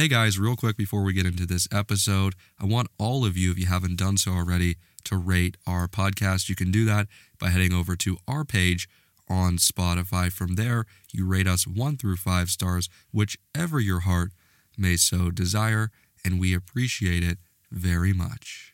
Hey guys, real quick before we get into this episode, I want all of you, if you haven't done so already, to rate our podcast. You can do that by heading over to our page on Spotify. From there, you rate us one through five stars, whichever your heart may so desire, and we appreciate it very much.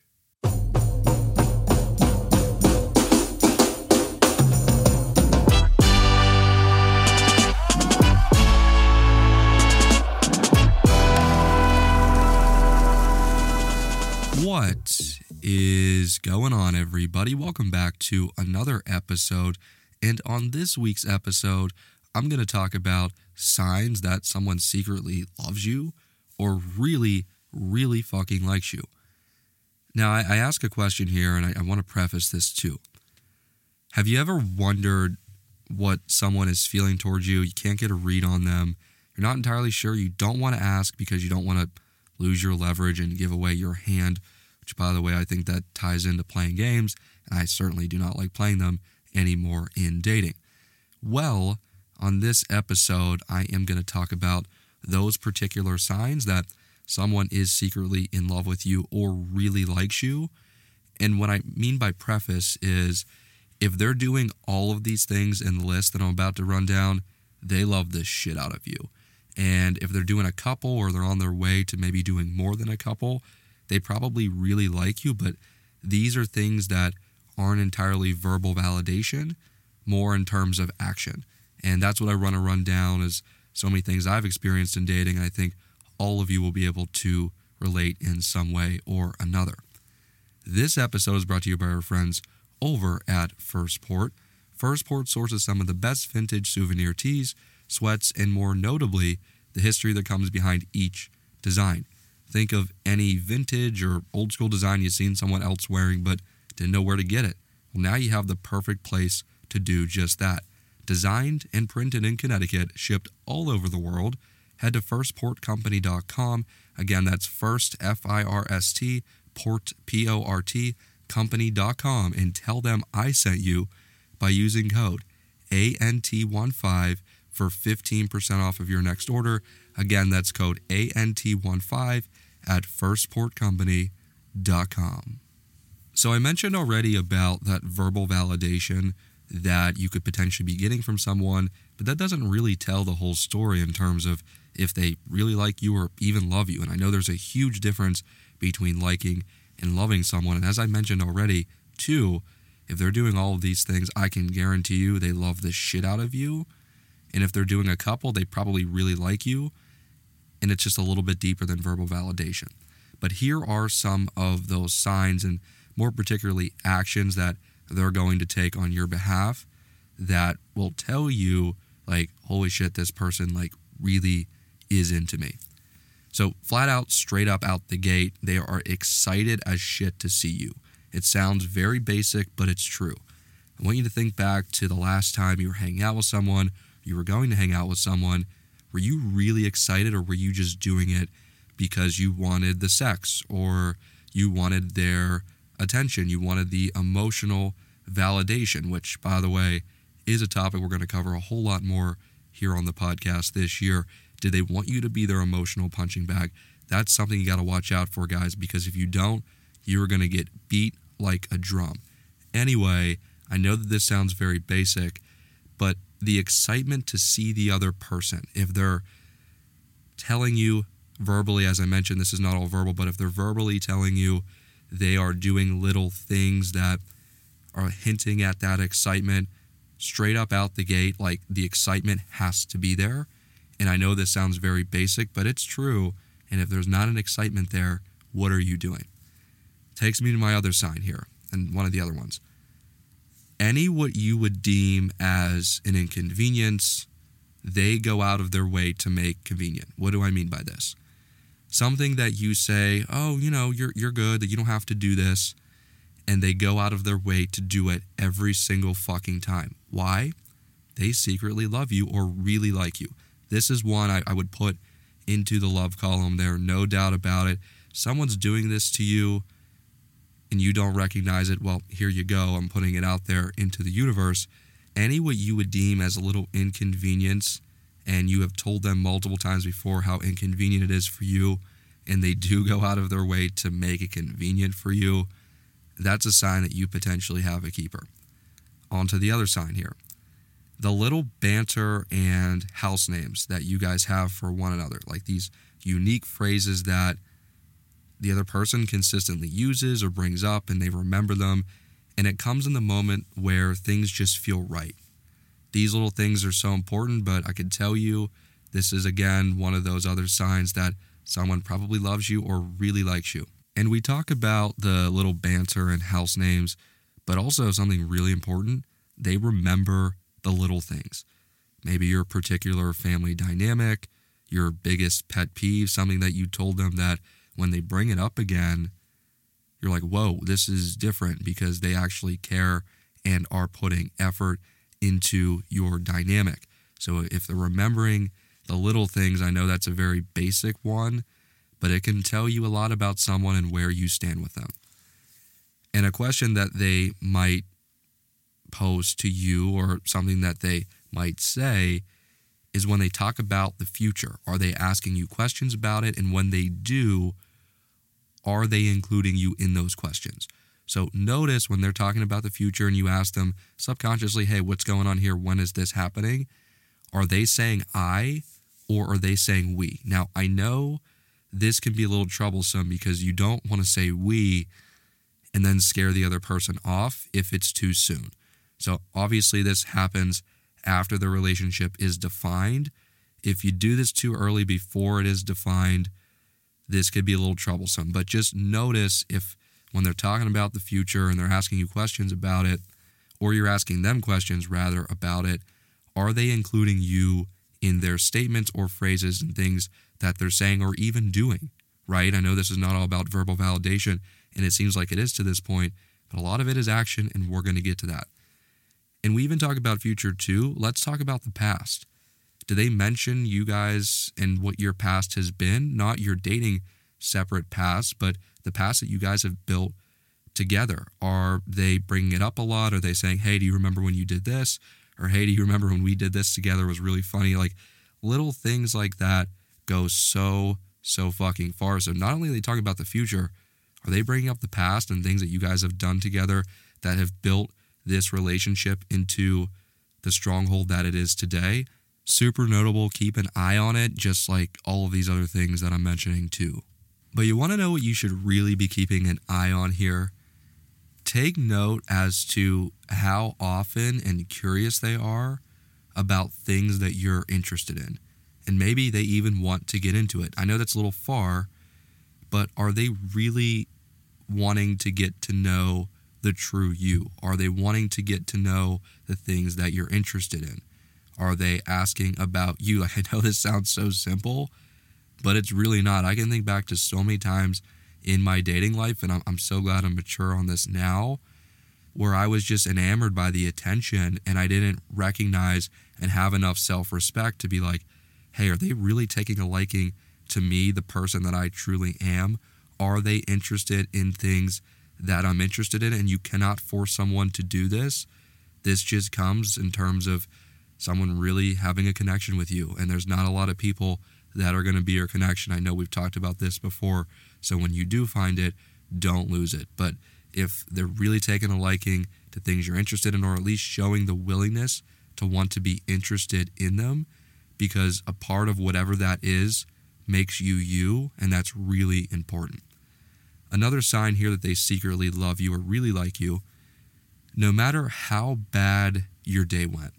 What is going on, everybody? Welcome back to another episode. And on this week's episode, I'm going to talk about signs that someone secretly loves you or really, really fucking likes you. Now, I, I ask a question here, and I, I want to preface this too. Have you ever wondered what someone is feeling towards you? You can't get a read on them. You're not entirely sure. You don't want to ask because you don't want to lose your leverage and give away your hand which, by the way, I think that ties into playing games, and I certainly do not like playing them anymore in dating. Well, on this episode, I am going to talk about those particular signs that someone is secretly in love with you or really likes you. And what I mean by preface is if they're doing all of these things in the list that I'm about to run down, they love the shit out of you. And if they're doing a couple or they're on their way to maybe doing more than a couple, they probably really like you, but these are things that aren't entirely verbal validation, more in terms of action. And that's what I run a run down is so many things I've experienced in dating. I think all of you will be able to relate in some way or another. This episode is brought to you by our friends over at Firstport. First Port sources some of the best vintage souvenir tees, sweats, and more notably, the history that comes behind each design. Think of any vintage or old school design you've seen someone else wearing but didn't know where to get it. Well, now you have the perfect place to do just that. Designed and printed in Connecticut, shipped all over the world. Head to firstportcompany.com. Again, that's first, F I R S T, port, P O R T, company.com, and tell them I sent you by using code ANT15 for 15% off of your next order. Again, that's code ANT15 at firstportcompany.com. So I mentioned already about that verbal validation that you could potentially be getting from someone, but that doesn't really tell the whole story in terms of if they really like you or even love you. And I know there's a huge difference between liking and loving someone. And as I mentioned already, too, if they're doing all of these things, I can guarantee you they love the shit out of you. And if they're doing a couple, they probably really like you and it's just a little bit deeper than verbal validation. But here are some of those signs and more particularly actions that they're going to take on your behalf that will tell you like holy shit this person like really is into me. So flat out straight up out the gate they are excited as shit to see you. It sounds very basic but it's true. I want you to think back to the last time you were hanging out with someone, you were going to hang out with someone were you really excited or were you just doing it because you wanted the sex or you wanted their attention? You wanted the emotional validation, which, by the way, is a topic we're going to cover a whole lot more here on the podcast this year. Did they want you to be their emotional punching bag? That's something you got to watch out for, guys, because if you don't, you're going to get beat like a drum. Anyway, I know that this sounds very basic, but the excitement to see the other person. If they're telling you verbally, as I mentioned, this is not all verbal, but if they're verbally telling you they are doing little things that are hinting at that excitement straight up out the gate, like the excitement has to be there. And I know this sounds very basic, but it's true. And if there's not an excitement there, what are you doing? Takes me to my other sign here, and one of the other ones any what you would deem as an inconvenience, they go out of their way to make convenient. What do I mean by this? Something that you say, "Oh, you know, you're you're good, that you don't have to do this." And they go out of their way to do it every single fucking time. Why? They secretly love you or really like you. This is one I, I would put into the love column there, no doubt about it. Someone's doing this to you and you don't recognize it, well, here you go. I'm putting it out there into the universe. Any what you would deem as a little inconvenience, and you have told them multiple times before how inconvenient it is for you, and they do go out of their way to make it convenient for you, that's a sign that you potentially have a keeper. On to the other sign here. The little banter and house names that you guys have for one another, like these unique phrases that the other person consistently uses or brings up and they remember them. And it comes in the moment where things just feel right. These little things are so important, but I can tell you this is again one of those other signs that someone probably loves you or really likes you. And we talk about the little banter and house names, but also something really important they remember the little things. Maybe your particular family dynamic, your biggest pet peeve, something that you told them that when they bring it up again, you're like, whoa, this is different because they actually care and are putting effort into your dynamic. So if they're remembering the little things, I know that's a very basic one, but it can tell you a lot about someone and where you stand with them. And a question that they might pose to you or something that they might say is when they talk about the future. Are they asking you questions about it? And when they do, are they including you in those questions? So notice when they're talking about the future and you ask them subconsciously, hey, what's going on here? When is this happening? Are they saying I or are they saying we? Now, I know this can be a little troublesome because you don't want to say we and then scare the other person off if it's too soon. So obviously, this happens after the relationship is defined. If you do this too early before it is defined, this could be a little troublesome. But just notice if when they're talking about the future and they're asking you questions about it, or you're asking them questions rather about it, are they including you in their statements or phrases and things that they're saying or even doing? Right? I know this is not all about verbal validation, and it seems like it is to this point, but a lot of it is action, and we're going to get to that. And we even talk about future too. Let's talk about the past. Do they mention you guys and what your past has been? Not your dating separate past, but the past that you guys have built together. Are they bringing it up a lot? Are they saying, hey, do you remember when you did this? Or hey, do you remember when we did this together? It was really funny. Like little things like that go so, so fucking far. So not only are they talking about the future, are they bringing up the past and things that you guys have done together that have built this relationship into the stronghold that it is today? Super notable. Keep an eye on it, just like all of these other things that I'm mentioning too. But you want to know what you should really be keeping an eye on here? Take note as to how often and curious they are about things that you're interested in. And maybe they even want to get into it. I know that's a little far, but are they really wanting to get to know the true you? Are they wanting to get to know the things that you're interested in? Are they asking about you? Like, I know this sounds so simple, but it's really not. I can think back to so many times in my dating life, and I'm, I'm so glad I'm mature on this now, where I was just enamored by the attention and I didn't recognize and have enough self respect to be like, hey, are they really taking a liking to me, the person that I truly am? Are they interested in things that I'm interested in? And you cannot force someone to do this. This just comes in terms of someone really having a connection with you. And there's not a lot of people that are going to be your connection. I know we've talked about this before. So when you do find it, don't lose it. But if they're really taking a liking to things you're interested in, or at least showing the willingness to want to be interested in them, because a part of whatever that is makes you you, and that's really important. Another sign here that they secretly love you or really like you, no matter how bad your day went,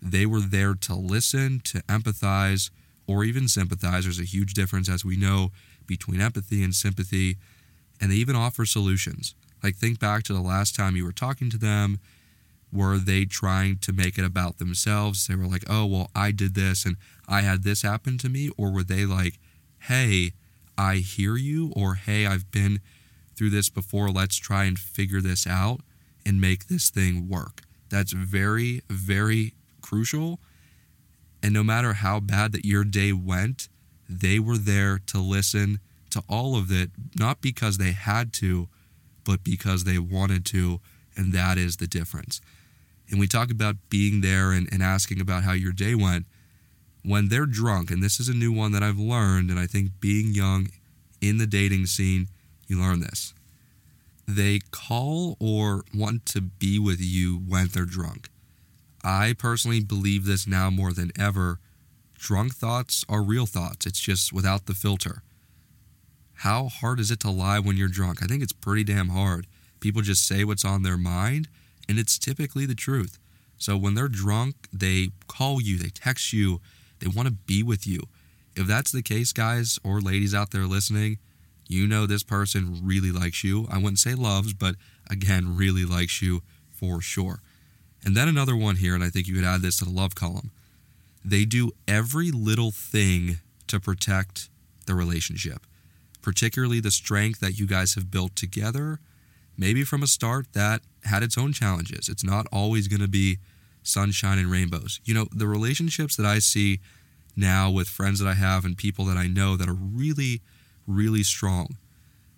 they were there to listen, to empathize, or even sympathize. There's a huge difference, as we know, between empathy and sympathy. And they even offer solutions. Like, think back to the last time you were talking to them. Were they trying to make it about themselves? They were like, oh, well, I did this and I had this happen to me. Or were they like, hey, I hear you? Or hey, I've been through this before. Let's try and figure this out and make this thing work. That's very, very crucial. And no matter how bad that your day went, they were there to listen to all of it, not because they had to, but because they wanted to. And that is the difference. And we talk about being there and, and asking about how your day went. when they're drunk, and this is a new one that I've learned, and I think being young in the dating scene, you learn this. They call or want to be with you when they're drunk. I personally believe this now more than ever. Drunk thoughts are real thoughts, it's just without the filter. How hard is it to lie when you're drunk? I think it's pretty damn hard. People just say what's on their mind, and it's typically the truth. So when they're drunk, they call you, they text you, they want to be with you. If that's the case, guys or ladies out there listening, you know this person really likes you. I wouldn't say loves, but again, really likes you for sure. And then another one here, and I think you could add this to the love column. They do every little thing to protect the relationship, particularly the strength that you guys have built together. Maybe from a start that had its own challenges. It's not always going to be sunshine and rainbows. You know, the relationships that I see now with friends that I have and people that I know that are really, really strong,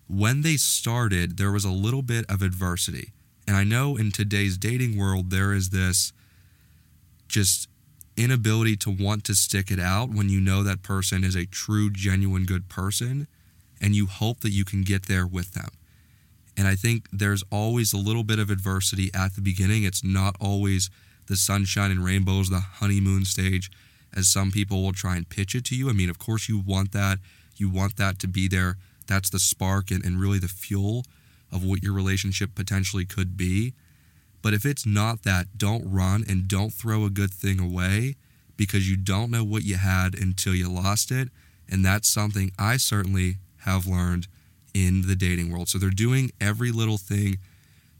when they started, there was a little bit of adversity. And I know in today's dating world, there is this just inability to want to stick it out when you know that person is a true, genuine, good person and you hope that you can get there with them. And I think there's always a little bit of adversity at the beginning. It's not always the sunshine and rainbows, the honeymoon stage, as some people will try and pitch it to you. I mean, of course, you want that. You want that to be there. That's the spark and, and really the fuel of what your relationship potentially could be. But if it's not that, don't run and don't throw a good thing away because you don't know what you had until you lost it. And that's something I certainly have learned in the dating world. So they're doing every little thing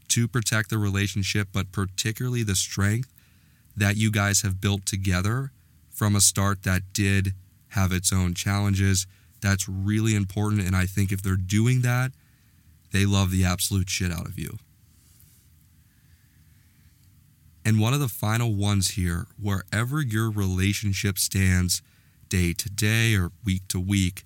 to protect the relationship, but particularly the strength that you guys have built together from a start that did have its own challenges. That's really important. And I think if they're doing that, they love the absolute shit out of you. And one of the final ones here, wherever your relationship stands day to day or week to week,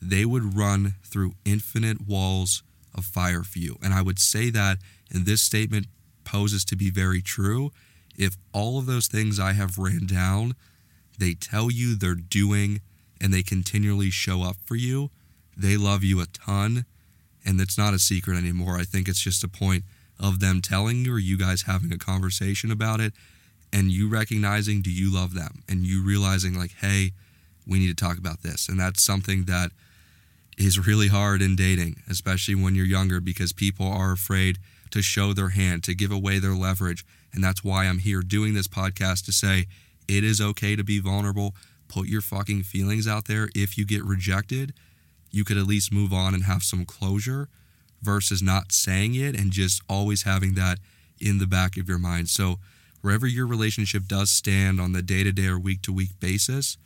they would run through infinite walls of fire for you. And I would say that, and this statement poses to be very true. If all of those things I have ran down, they tell you they're doing and they continually show up for you, they love you a ton. And it's not a secret anymore. I think it's just a point of them telling you or you guys having a conversation about it and you recognizing do you love them and you realizing like hey we need to talk about this and that's something that is really hard in dating, especially when you're younger, because people are afraid to show their hand, to give away their leverage. And that's why I'm here doing this podcast to say it is okay to be vulnerable. Put your fucking feelings out there. If you get rejected, you could at least move on and have some closure versus not saying it and just always having that in the back of your mind. So, wherever your relationship does stand on the day to day or week to week basis,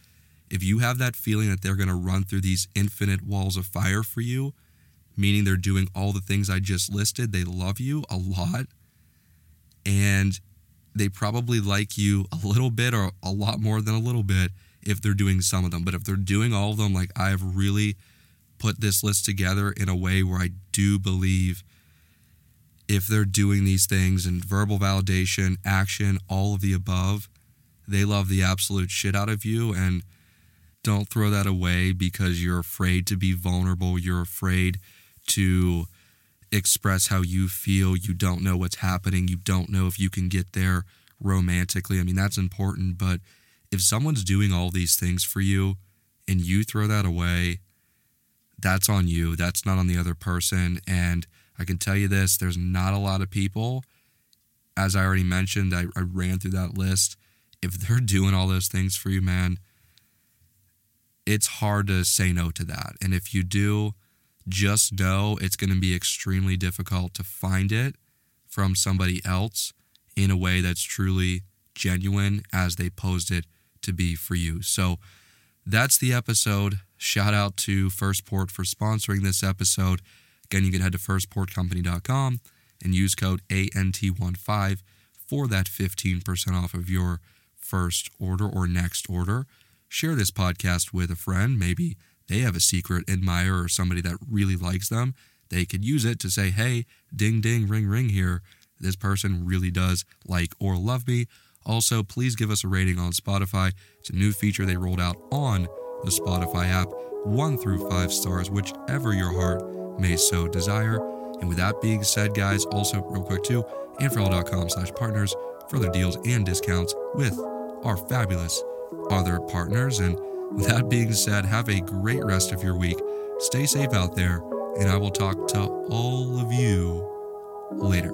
if you have that feeling that they're going to run through these infinite walls of fire for you, meaning they're doing all the things I just listed, they love you a lot, and they probably like you a little bit or a lot more than a little bit if they're doing some of them. But if they're doing all of them, like I have really put this list together in a way where I do believe if they're doing these things and verbal validation, action, all of the above, they love the absolute shit out of you. And don't throw that away because you're afraid to be vulnerable. You're afraid to express how you feel. You don't know what's happening. You don't know if you can get there romantically. I mean, that's important. But if someone's doing all these things for you and you throw that away, that's on you. That's not on the other person. And I can tell you this there's not a lot of people, as I already mentioned, I, I ran through that list. If they're doing all those things for you, man, it's hard to say no to that. And if you do, just know it's going to be extremely difficult to find it from somebody else in a way that's truly genuine as they posed it to be for you. So that's the episode. Shout out to Firstport for sponsoring this episode. Again, you can head to firstportcompany.com and use code ANT15 for that 15% off of your first order or next order share this podcast with a friend. Maybe they have a secret admirer or somebody that really likes them. They could use it to say, hey, ding, ding, ring, ring here. This person really does like or love me. Also, please give us a rating on Spotify. It's a new feature they rolled out on the Spotify app, one through five stars, whichever your heart may so desire. And with that being said, guys, also real quick too, antferrella.com slash partners for other deals and discounts with our fabulous other partners. And with that being said, have a great rest of your week. Stay safe out there, and I will talk to all of you later.